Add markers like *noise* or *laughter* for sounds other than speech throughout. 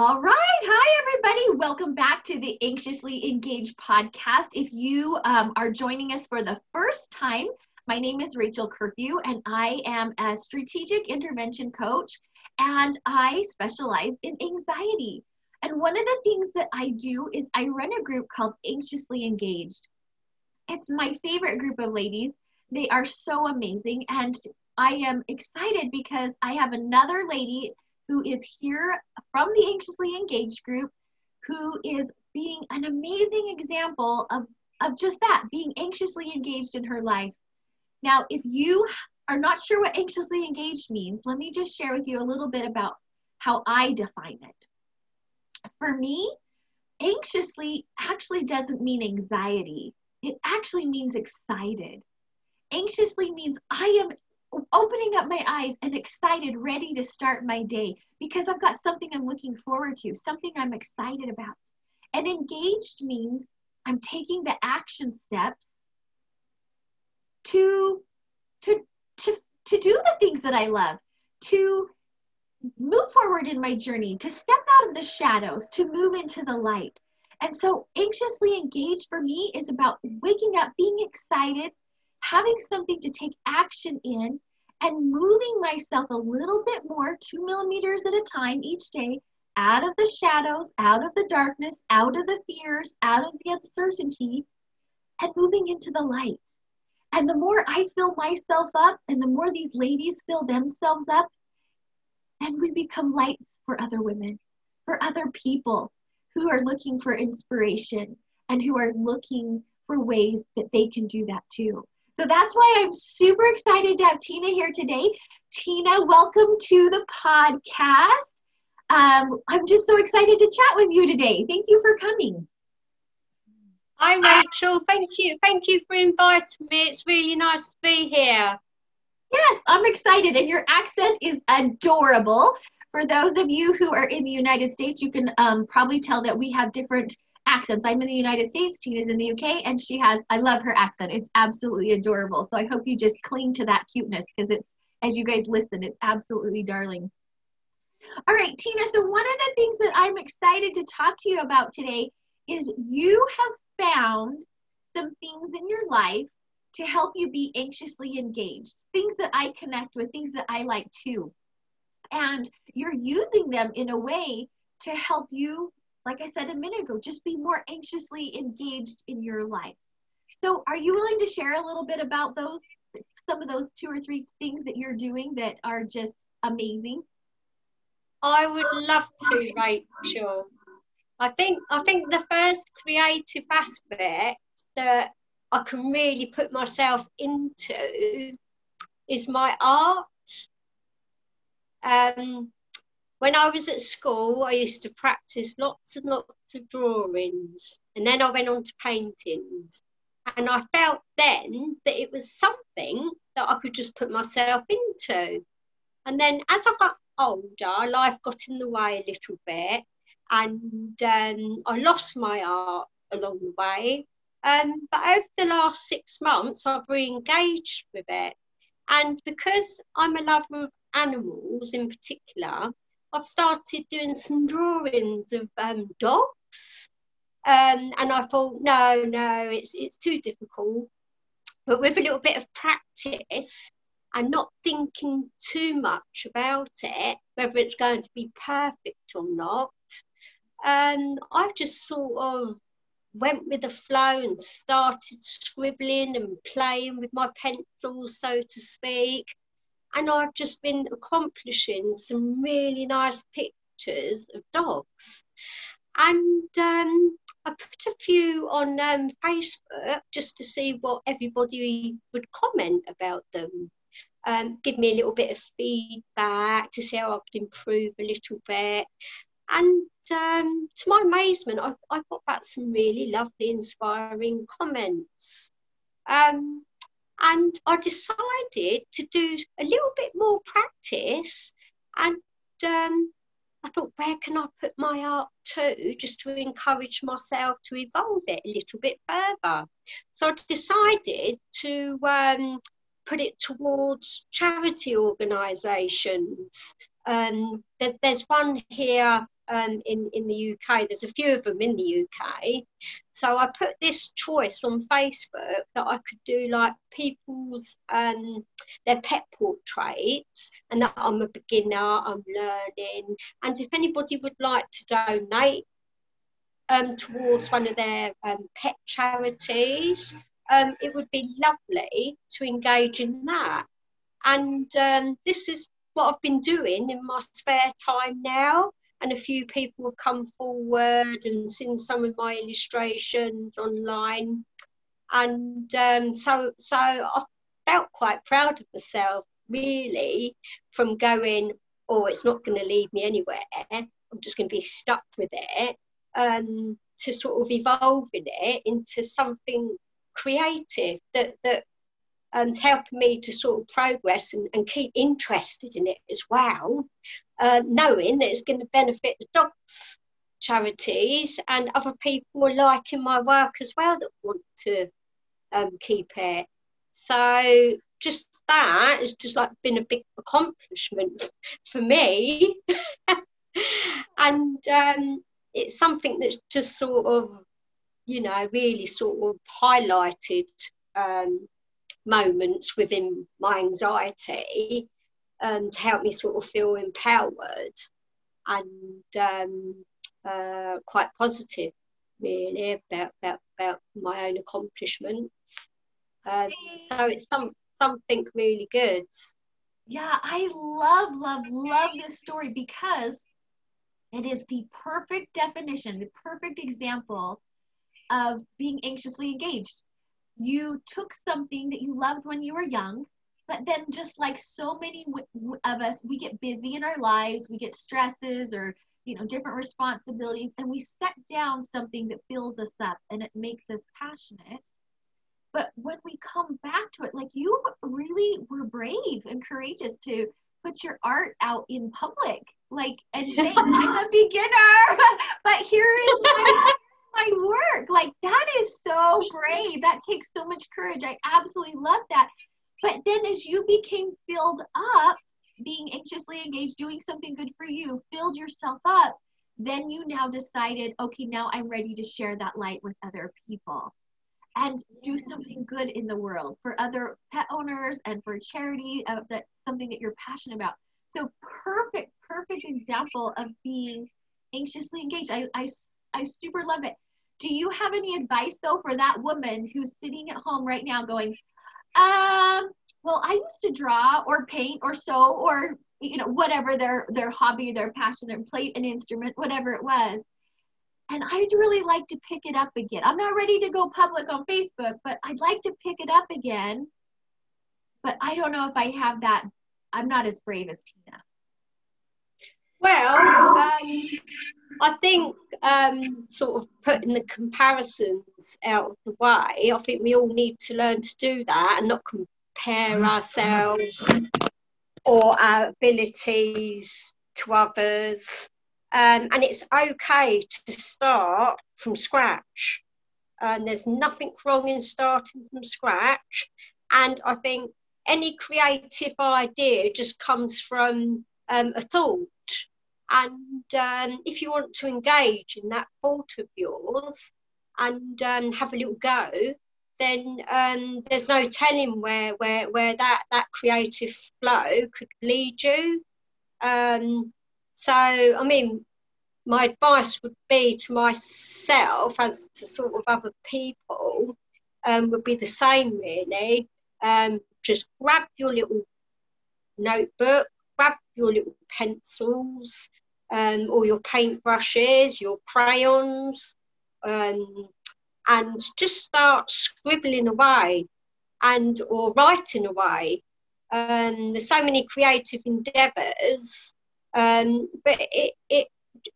All right. Hi, everybody. Welcome back to the Anxiously Engaged podcast. If you um, are joining us for the first time, my name is Rachel Curfew, and I am a strategic intervention coach, and I specialize in anxiety. And one of the things that I do is I run a group called Anxiously Engaged. It's my favorite group of ladies. They are so amazing, and I am excited because I have another lady who is here from the Anxiously Engaged group who is being an amazing example of, of just that, being anxiously engaged in her life. Now, if you are not sure what anxiously engaged means, let me just share with you a little bit about how I define it. For me, anxiously actually doesn't mean anxiety, it actually means excited. Anxiously means I am opening up my eyes and excited, ready to start my day because I've got something I'm looking forward to, something I'm excited about. And engaged means I'm taking the action steps to to to to do the things that I love, to move forward in my journey, to step out of the shadows, to move into the light. And so anxiously engaged for me is about waking up, being excited, having something to take action in and moving myself a little bit more, two millimeters at a time each day, out of the shadows, out of the darkness, out of the fears, out of the uncertainty, and moving into the light. And the more I fill myself up, and the more these ladies fill themselves up, then we become lights for other women, for other people who are looking for inspiration and who are looking for ways that they can do that too. So that's why I'm super excited to have Tina here today. Tina, welcome to the podcast. Um, I'm just so excited to chat with you today. Thank you for coming. Hi, Rachel. Thank you. Thank you for inviting me. It's really nice to be here. Yes, I'm excited. And your accent is adorable. For those of you who are in the United States, you can um, probably tell that we have different accents. I'm in the United States, Tina's in the UK, and she has, I love her accent. It's absolutely adorable. So I hope you just cling to that cuteness because it's, as you guys listen, it's absolutely darling. All right, Tina, so one of the things that I'm excited to talk to you about today is you have found some things in your life to help you be anxiously engaged, things that I connect with, things that I like too. And you're using them in a way to help you like I said a minute ago, just be more anxiously engaged in your life. So, are you willing to share a little bit about those, some of those two or three things that you're doing that are just amazing? I would love to, Rachel. I think I think the first creative aspect that I can really put myself into is my art. Um, when I was at school, I used to practice lots and lots of drawings, and then I went on to paintings. And I felt then that it was something that I could just put myself into. And then as I got older, life got in the way a little bit, and um, I lost my art along the way. Um, but over the last six months, I've re engaged with it. And because I'm a lover of animals in particular, I've started doing some drawings of um, dogs. Um, and I thought, no, no, it's it's too difficult. But with a little bit of practice and not thinking too much about it, whether it's going to be perfect or not, um, I just sort of went with the flow and started scribbling and playing with my pencils, so to speak and I've just been accomplishing some really nice pictures of dogs. And um, I put a few on um, Facebook just to see what everybody would comment about them. Um, give me a little bit of feedback to see how I could improve a little bit. And um, to my amazement, I, I got back some really lovely, inspiring comments. Um, and I decided to do a little bit more practice. And um, I thought, where can I put my art to, just to encourage myself to evolve it a little bit further? So I decided to um, put it towards charity organisations. Um, there, there's one here um, in, in the UK. There's a few of them in the UK. So I put this choice on Facebook that I could do like people's um, their pet portraits and that I'm a beginner, I'm learning. And if anybody would like to donate um, towards one of their um, pet charities, um, it would be lovely to engage in that. And um, this is what I've been doing in my spare time now. And a few people have come forward and seen some of my illustrations online. And um, so, so I felt quite proud of myself, really, from going, oh, it's not going to lead me anywhere. I'm just going to be stuck with it. Um, to sort of evolving it into something creative that that um, helping me to sort of progress and, and keep interested in it as well, uh, knowing that it's going to benefit the dog charities and other people are liking my work as well that want to um, keep it. So just that has just like been a big accomplishment *laughs* for me. *laughs* and um, it's something that's just sort of, you know, really sort of highlighted um, moments within my anxiety um, to help me sort of feel empowered and um, uh, quite positive, really, about, about, about my own accomplishments. Um, so it's some, something really good. Yeah, I love, love, love this story because it is the perfect definition, the perfect example of being anxiously engaged you took something that you loved when you were young but then just like so many of us we get busy in our lives we get stresses or you know different responsibilities and we set down something that fills us up and it makes us passionate but when we come back to it like you really were brave and courageous to put your art out in public like and *laughs* say i'm a beginner *laughs* but here is my my work. Like that is so brave. That takes so much courage. I absolutely love that. But then as you became filled up, being anxiously engaged, doing something good for you, filled yourself up, then you now decided, okay, now I'm ready to share that light with other people and do something good in the world for other pet owners and for charity of that something that you're passionate about. So perfect, perfect example of being anxiously engaged. I, I, I super love it. Do you have any advice though for that woman who's sitting at home right now going, um, well, I used to draw or paint or sew or you know whatever their their hobby, their passion, their play an instrument, whatever it was. And I'd really like to pick it up again. I'm not ready to go public on Facebook, but I'd like to pick it up again. But I don't know if I have that. I'm not as brave as Tina. Well, um, I think um, sort of putting the comparisons out of the way, I think we all need to learn to do that and not compare ourselves or our abilities to others. Um, and it's okay to start from scratch. And there's nothing wrong in starting from scratch. And I think any creative idea just comes from um, a thought and um, if you want to engage in that thought of yours and um, have a little go, then um, there's no telling where, where, where that, that creative flow could lead you. Um, so, I mean, my advice would be to myself, as to sort of other people, um, would be the same really. Um, just grab your little notebook, grab your little pencils um, or your paintbrushes, your crayons, um, and just start scribbling away and or writing away. Um, there's so many creative endeavours, um, but it, it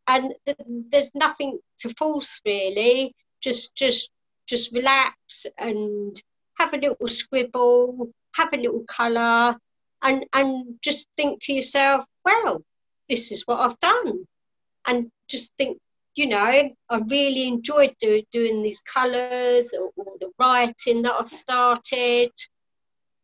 and th- there's nothing to force really. Just just just relax and have a little scribble, have a little colour, and and just think to yourself, well, this is what I've done, and just think, you know, I really enjoyed do, doing these colours or, or, the writing that I've started,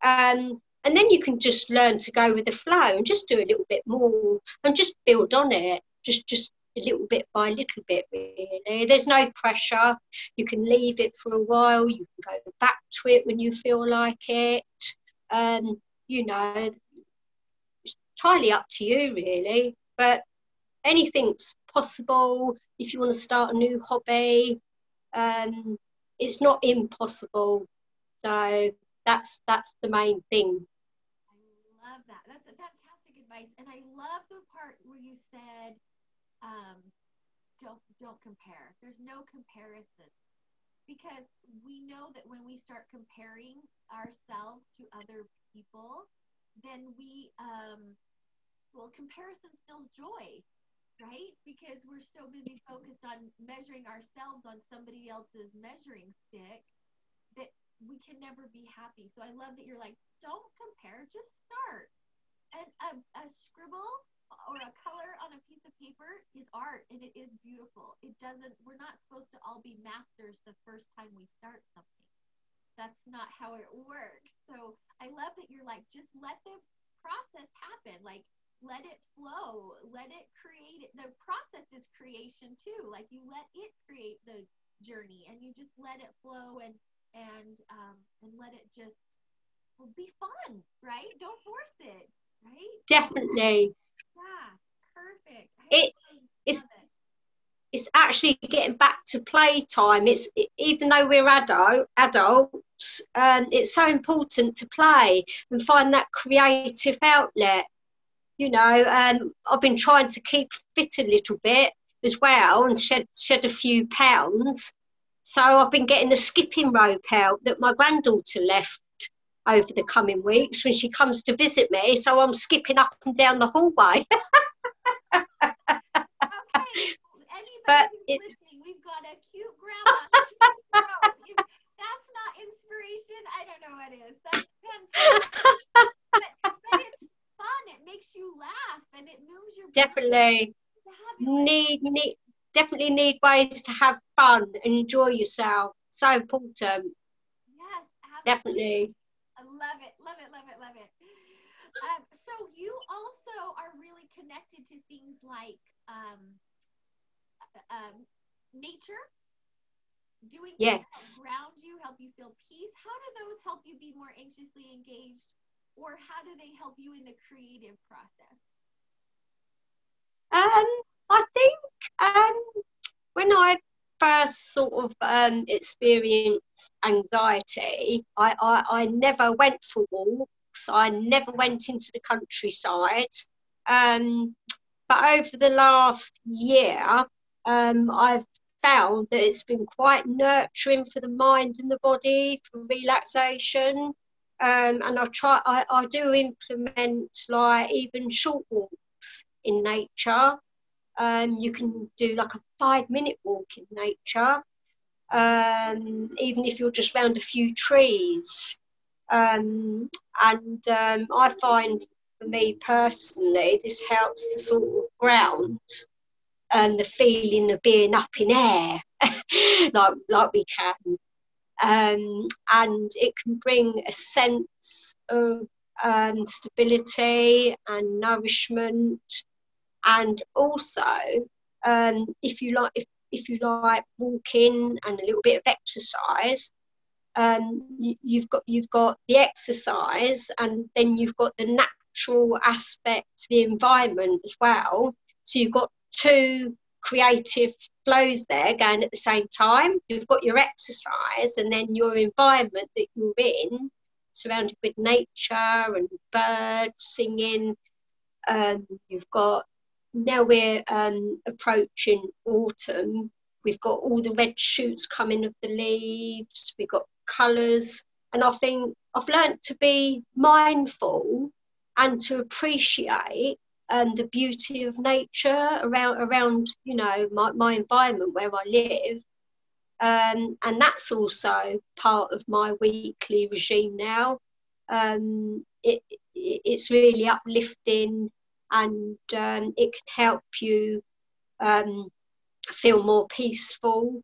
um, and then you can just learn to go with the flow and just do a little bit more and just build on it. Just just a little bit by little bit, really. There's no pressure. You can leave it for a while, you can go back to it when you feel like it. Um, you know, it's entirely up to you, really. But anything's possible if you want to start a new hobby. Um, it's not impossible. So that's that's the main thing. I love that. That's a fantastic advice, and I love the part where you said, um, "Don't don't compare." There's no comparison because we know that when we start comparing ourselves to other people, then we um, well, comparison steals joy, right? Because we're so busy focused on measuring ourselves on somebody else's measuring stick that we can never be happy. So I love that you're like, don't compare, just start. And a, a scribble or a color on a piece of paper is art and it is beautiful. It doesn't, we're not supposed to all be masters the first time we start something. That's not how it works. So I love that you're like, just let the process happen. Like, let it flow. Let it create. The process is creation too. Like, you let it create the journey and you just let it flow and and um, and let it just be fun, right? Don't force it, right? Definitely. Yeah, perfect. It it's it's actually getting back to playtime. It's even though we're adult adults, um, it's so important to play and find that creative outlet. You know, um, I've been trying to keep fit a little bit as well and shed shed a few pounds so I've been getting a skipping rope out that my granddaughter left over the coming weeks when she comes to visit me. So I'm skipping up and down the hallway. okay. *laughs* But listening, we've got a cute grandma. that's not inspiration. I don't know what is. That's but, but it's fun. It makes you laugh and it moves your. Definitely. Need, need definitely need ways to have fun and enjoy yourself. So important. Yes, absolutely. definitely. Love it, love it, love it, love it. Um, so you also are really connected to things like um, uh, um, nature, doing yes. things around you help you feel peace. How do those help you be more anxiously engaged, or how do they help you in the creative process? Um, I think um, when I first sort of um, experienced anxiety, I, I, I never went for walks. I never went into the countryside. Um, but over the last year, um, I've found that it's been quite nurturing for the mind and the body for relaxation. Um, and I try, I, I do implement like even short walks in nature. Um, you can do like a five minute walk in nature, um, even if you're just round a few trees. Um, and um, I find for me personally, this helps to sort of ground and the feeling of being up in air, *laughs* like, like we can. Um, and it can bring a sense of um, stability and nourishment and also um, if you like if, if you like walking and a little bit of exercise um, you, have got you've got the exercise and then you've got the natural aspect the environment as well. So you've got two creative flows there going at the same time. You've got your exercise and then your environment that you're in surrounded with nature and birds singing. Um, you've got now we're um, approaching autumn, we've got all the red shoots coming of the leaves, we've got colours, and I think I've learned to be mindful and to appreciate um, the beauty of nature around around you know my, my environment where I live. Um, and that's also part of my weekly regime now. Um, it, it's really uplifting and um, it can help you um, feel more peaceful.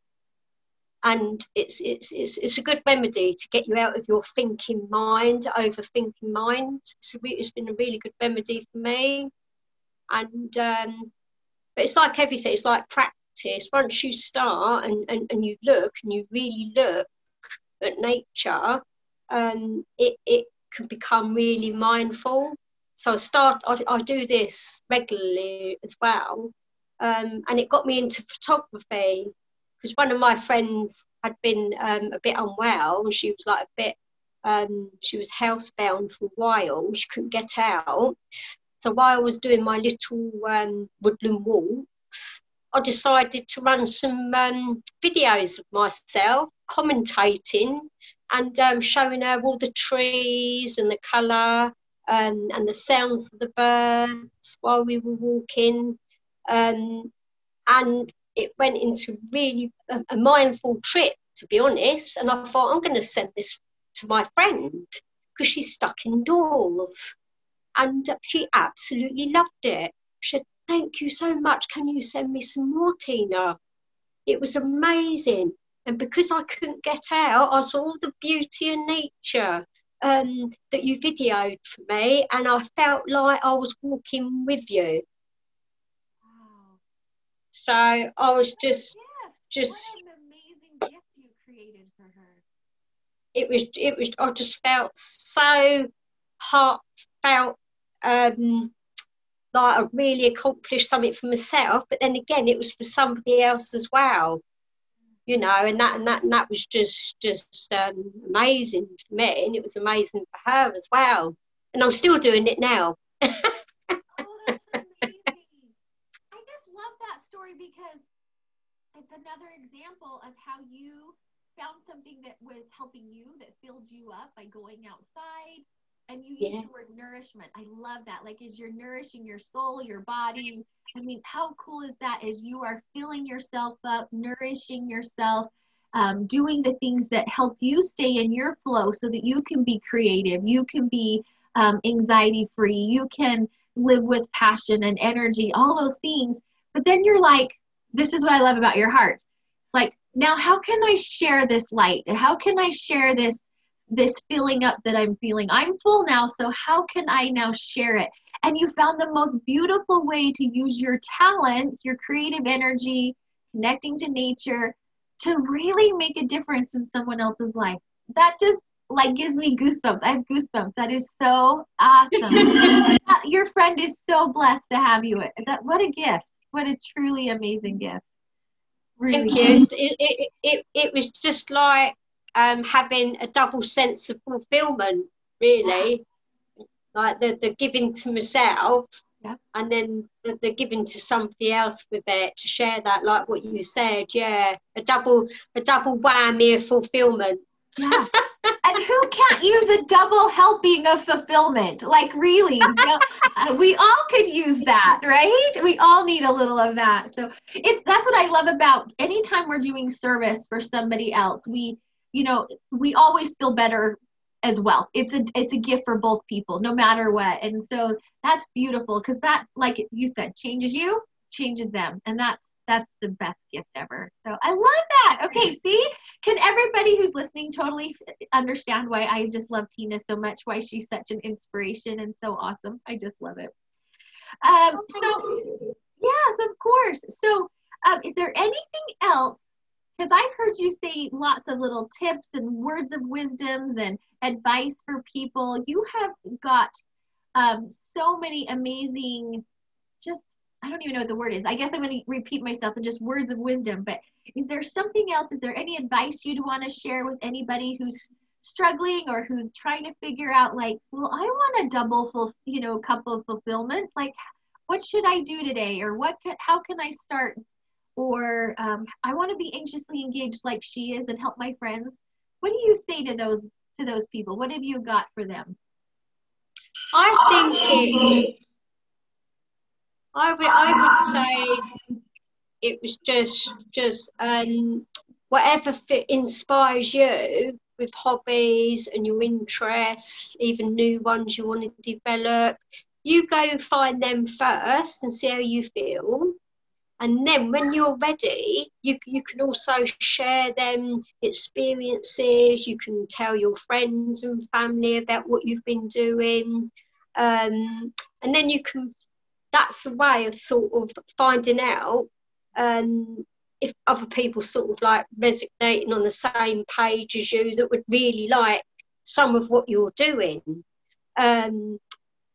And it's, it's, it's, it's a good remedy to get you out of your thinking mind, overthinking mind. Re- it's been a really good remedy for me. And um, but it's like everything. It's like practice. Once you start and, and, and you look and you really look at nature, um, it, it can become really mindful. So I start, I, I do this regularly as well. Um, and it got me into photography because one of my friends had been um, a bit unwell and she was like a bit, um, she was housebound for a while. She couldn't get out. So while I was doing my little um, woodland walks, I decided to run some um, videos of myself commentating and um, showing her all the trees and the colour um, and the sounds of the birds while we were walking. Um, and it went into really a, a, mindful trip, to be honest. And I thought, I'm going to send this to my friend because she's stuck indoors. And she absolutely loved it. She said, Thank you so much. Can you send me some more, Tina? It was amazing. And because I couldn't get out, I saw all the beauty and nature um, that you videoed for me, and I felt like I was walking with you. Wow. So I was just, just. What an amazing gift you created for her. It was, it was. I just felt so heartfelt, um, like I really accomplished something for myself. But then again, it was for somebody else as well you know, and that and that and that was just just um, amazing for me, and it was amazing for her as well. And I'm still doing it now. oh, that's *laughs* amazing! I just love that story because it's another example of how you found something that was helping you, that filled you up by going outside, and you use yeah. the word nourishment. I love that. Like, as you're nourishing your soul, your body. I mean, how cool is that? As you are filling yourself up, nourishing yourself, um, doing the things that help you stay in your flow so that you can be creative, you can be um, anxiety free, you can live with passion and energy, all those things. But then you're like, this is what I love about your heart. Like, now how can I share this light? How can I share this this filling up that I'm feeling. I'm full now, so how can I now share it? And you found the most beautiful way to use your talents, your creative energy, connecting to nature to really make a difference in someone else's life. That just like gives me goosebumps. I have goosebumps. That is so awesome. *laughs* Uh, your friend is so blessed to have you. That what a gift. What a truly amazing gift. Really. Thank you. It, it, it, it was just like um, having a double sense of fulfillment, really. Yeah. Like the, the giving to myself yeah. and then the, the, giving to somebody else with it to share that, like what you said, yeah. A double a double whammy of fulfillment. Yeah. *laughs* and who can't use a double helping of fulfillment? Like, really, *laughs* uh, we all could use that, right? We all need a little of that. So it's that's what I love about anytime we're doing service for somebody else. We you know we always feel better as well. It's a it's a gift for both people no matter what. And so that's beautiful because that like you said changes you changes them. And that's that's the best gift ever. So i love that. Okay see? Can everybody who's listening totally understand why i just love tina so much why she's such an inspiration and so awesome? I just love it. Um so yes of course. So um, is there anything else because I've heard you say lots of little tips and words of wisdoms and advice for people. You have got um, so many amazing, just I don't even know what the word is. I guess I'm going to repeat myself and just words of wisdom. But is there something else? Is there any advice you'd want to share with anybody who's struggling or who's trying to figure out like, well, I want a double full, you know, cup of fulfillment. Like, what should I do today, or what? Can, how can I start or um, I want to be anxiously engaged like she is and help my friends. What do you say to those to those people? What have you got for them? I think it. I would I would say it was just just um, whatever fit inspires you with hobbies and your interests, even new ones you want to develop. You go find them first and see how you feel and then when you're ready you, you can also share them experiences you can tell your friends and family about what you've been doing um, and then you can that's a way of sort of finding out um, if other people sort of like resonating on the same page as you that would really like some of what you're doing. Um,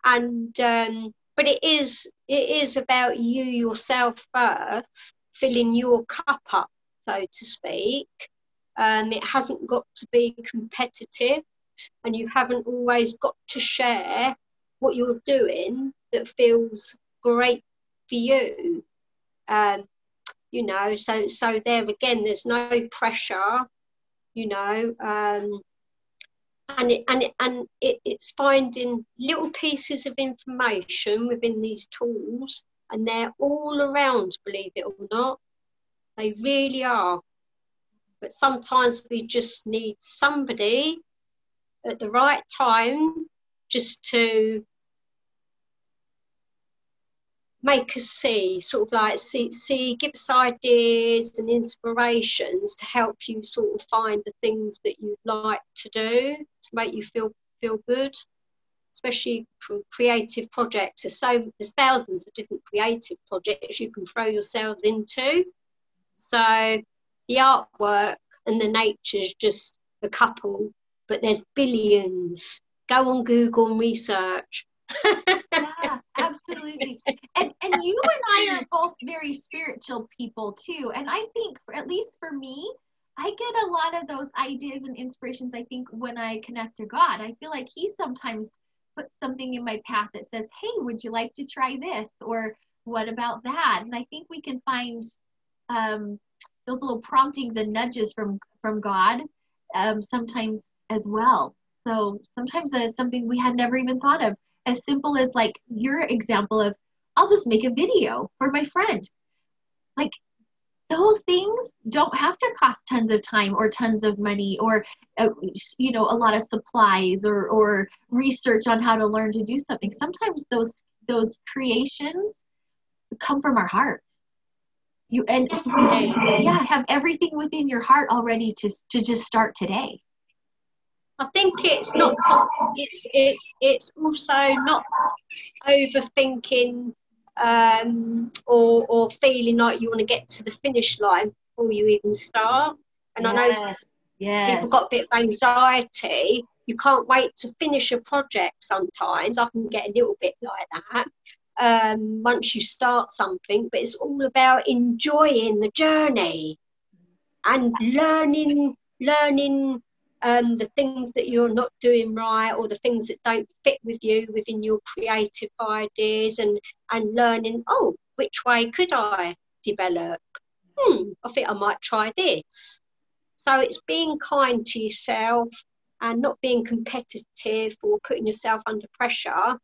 and um, but it is it is about you yourself first, filling your cup up, so to speak. Um, it hasn't got to be competitive, and you haven't always got to share what you're doing that feels great for you. Um, you know, so so there again, there's no pressure. You know, um, and it, and it, and it, it's finding little pieces of information within these tools, and they're all around. Believe it or not, they really are. But sometimes we just need somebody at the right time just to make us see, sort of like see, see, give us ideas and inspirations to help you sort of find the things that you'd like to do to make you feel feel good. Especially creative projects, there's so there's thousands of different creative projects you can throw yourselves into. So the artwork and the nature's just a couple, but there's billions. Go on Google and research. *laughs* absolutely. And and you and I are both very spiritual people too. And I think for, at least for me, I get a lot of those ideas and inspirations I think when I connect to God. I feel like he sometimes puts something in my path that says, "Hey, would you like to try this?" or "What about that?" And I think we can find um, those little promptings and nudges from from God um, sometimes as well. So sometimes it's something we had never even thought of as simple as like your example of I'll just make a video for my friend. Like those things don't have to cost tons of time or tons of money or uh, you know a lot of supplies or or research on how to learn to do something. Sometimes those those creations come from our hearts. You and yeah, have everything within your heart already to to just start today. I think it's not. It's it's it's also not overthinking um, or or feeling like you want to get to the finish line before you even start. And yes. I know yes. people got a bit of anxiety. You can't wait to finish a project. Sometimes I can get a little bit like that. Um, once you start something, but it's all about enjoying the journey and learning, learning um, the things that you're not doing right or the things that don't fit with you within your creative ideas and and learning oh which way could i develop? Hmm i think i might try this. So it's being kind to yourself and not being competitive or putting yourself under pressure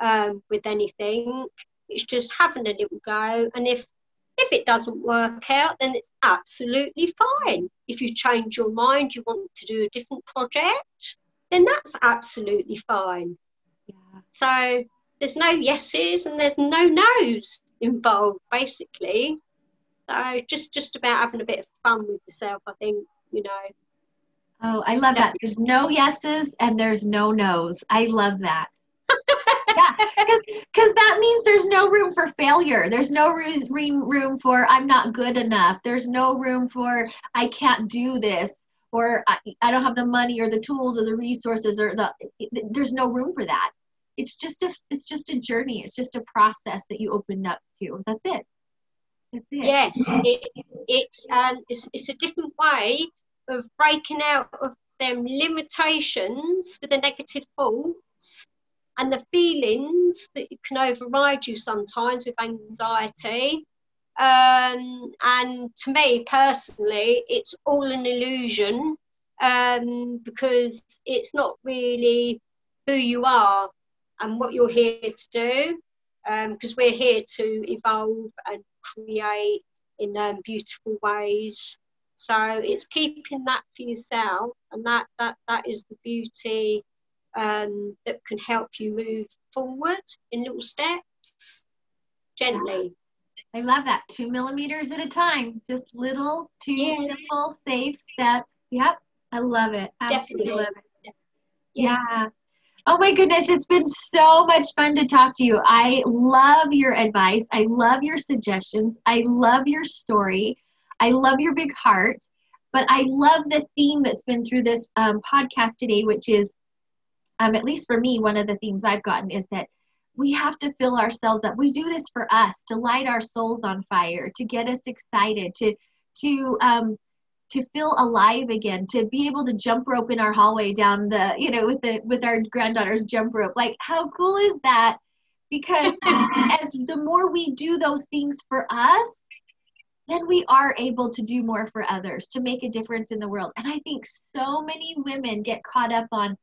um, with anything. It's just having a little go. And if if it doesn't work out, then it's absolutely fine. If you change your mind, you want to do a different project, then that's absolutely fine. Yeah. So there's no yeses and there's no nos involved, basically. So just just about having a bit of fun with yourself, I think, you know. Oh, I love that. There's no yeses and there's no nos. I love that *laughs* *laughs* yeah, because because that means there's no room for failure. There's no room room for I'm not good enough. There's no room for I can't do this or I, I don't have the money or the tools or the resources or the there's no room for that. It's just a it's just a journey. It's just a process that you opened up to. That's it. That's it. Yes, it, it's um it's it's a different way of breaking out of them limitations with the negative thoughts and the feelings that can override you sometimes with anxiety. Um, and to me personally, it's all an illusion um, because it's not really who you are and what you're here to do. Because um, we're here to evolve and create in um, beautiful ways. So it's keeping that for yourself, and that that that is the beauty um, that can help you move forward in little steps gently. I love that. Two millimeters at a time, just little, two yeah. simple, safe steps. Yep, I love it. Absolutely Definitely. love it. Yeah. yeah. Oh my goodness, it's been so much fun to talk to you. I love your advice. I love your suggestions. I love your story. I love your big heart. But I love the theme that's been through this um, podcast today, which is, um, at least for me, one of the themes I've gotten is that we have to fill ourselves up. We do this for us to light our souls on fire, to get us excited, to to um, to feel alive again, to be able to jump rope in our hallway down the, you know, with the with our granddaughter's jump rope. Like, how cool is that? Because *laughs* as the more we do those things for us, then we are able to do more for others, to make a difference in the world. And I think so many women get caught up on,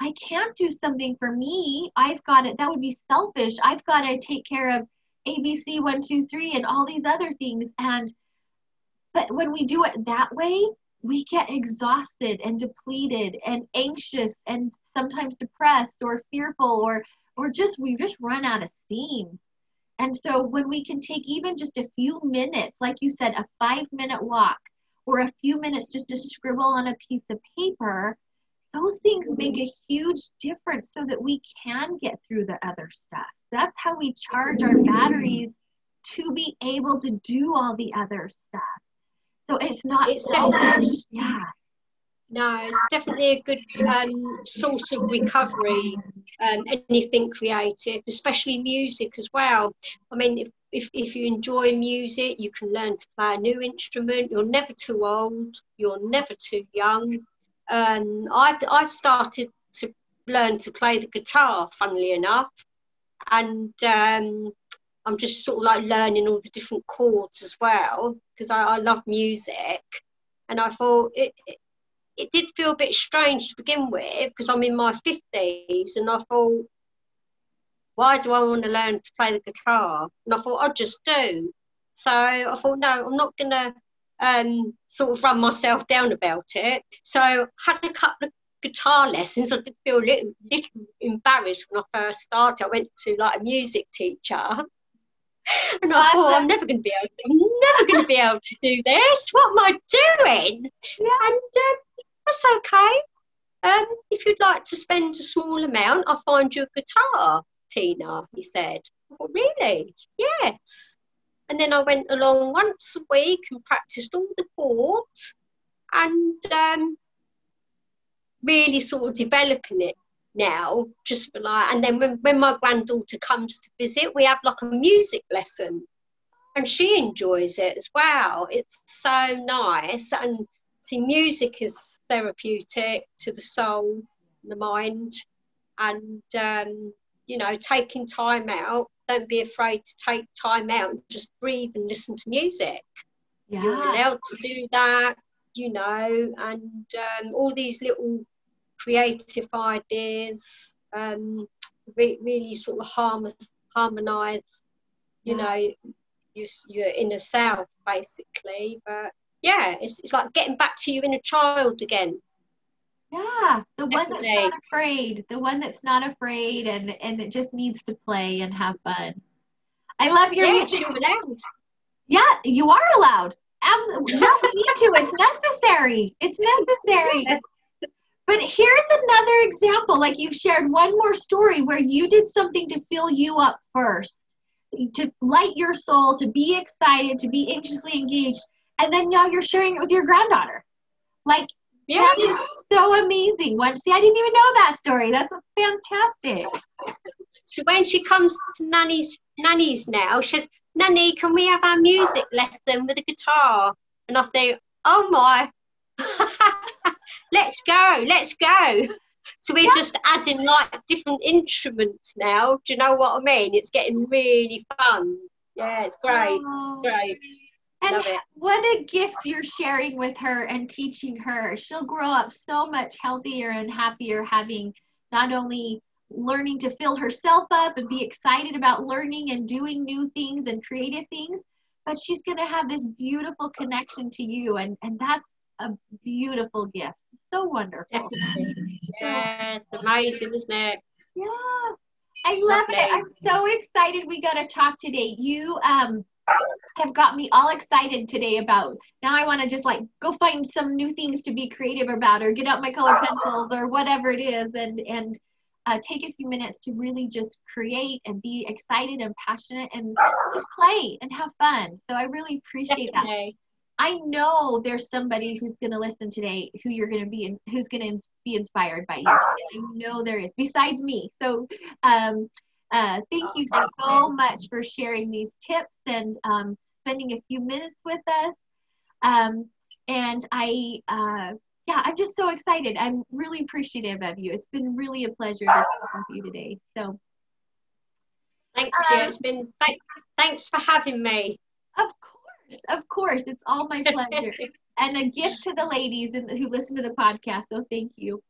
I can't do something for me. I've got it. That would be selfish. I've got to take care of ABC one, two, three, and all these other things. And but when we do it that way, we get exhausted and depleted and anxious and sometimes depressed or fearful or or just we just run out of steam. And so when we can take even just a few minutes, like you said, a five minute walk or a few minutes just to scribble on a piece of paper, those things make a huge difference so that we can get through the other stuff. That's how we charge our batteries to be able to do all the other stuff. So it's not It's selfish. definitely- Yeah. No, it's definitely a good um, source of recovery. Um, anything creative, especially music as well. I mean, if, if, if you enjoy music, you can learn to play a new instrument. You're never too old. You're never too young. Um, I've I've started to learn to play the guitar. Funnily enough, and um, I'm just sort of like learning all the different chords as well because I, I love music. And I thought it, it it did feel a bit strange to begin with because I'm in my 50s and I thought, why do I want to learn to play the guitar? And I thought, I'd just do. So I thought, no, I'm not going to um, sort of run myself down about it. So I had a couple of guitar lessons. I did feel a little, little embarrassed when I first started. I went to like a music teacher. *laughs* And I thought, I'm never going to be able. To, I'm never going to be able to do this. What am I doing? Yeah. And um, that's okay. Um, if you'd like to spend a small amount, I'll find you a guitar, Tina, he said. I really? Yes. And then I went along once a week and practiced all the chords and um, really sort of developing it now, just for like, and then when, when my granddaughter comes to visit, we have like a music lesson and she enjoys it as well. It's so nice. And see, music is therapeutic to the soul, the mind, and um, you know, taking time out. Don't be afraid to take time out and just breathe and listen to music. Yeah. You're allowed to do that, you know, and um, all these little creative ideas um, re- really sort of harm- harmonize, you Yeah. know, your, your inner self basically. But yeah, it's, it's like getting back to your inner child again. Yeah, the one that's not afraid, the one that's not afraid and and it just needs to play and have fun. I love your yeah, you're. Yeah, you are allowed. Absolutely. *laughs* No, we need to. It's necessary. It's necessary. But here's another example. Like you've shared one more story where you did something to fill you up first, to light your soul, to be excited, to be anxiously engaged. And then now you're sharing it with your granddaughter. Like Yeah, that is so amazing. One, see, I didn't even know that story. That's fantastic. So when she comes to Nanny's Nanny's now, she says, Nanny, can we have our music lesson with a guitar? And I think, oh my, *laughs* let's go, let's go. So we're just adding like different instruments now. Do you know what I mean? It's getting really fun. Yeah, it's great, Oh. great. And what a gift you're sharing with her and teaching her. She'll grow up so much healthier and happier having not only learning to fill herself up and be excited about learning and doing new things and creative things, but she's going to have this beautiful connection to you. And, and that's a beautiful gift. So wonderful. Definitely. Yeah, it's amazing, isn't it? Yeah. I love it. I'm so excited we got to talk today. You um have got me all excited today about now I want to just like go find some new things to be creative about or get out my color pencils or whatever it is and and uh, take a few minutes to really just create and be excited and passionate and just play and have fun. So I really appreciate Definitely. that. I know there's somebody who's going to listen today who you're going to be in, who's going to be inspired by you. Today. I know there is, besides me. So um, uh, thank you so much for sharing these tips and um, spending a few minutes with us. Um, and I, uh, yeah, I'm just so excited. I'm really appreciative of you. It's been really a pleasure to talk with you today. So, thank you. It's been th- thanks for having me. Of course, of course, it's all my pleasure, *laughs* and a gift to the ladies who listen to the podcast. So, thank you.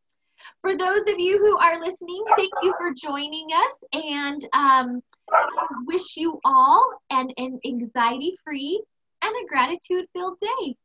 For those of you who are listening, thank you for joining us, and um, I wish you all an, an anxiety-free and a gratitude-filled day.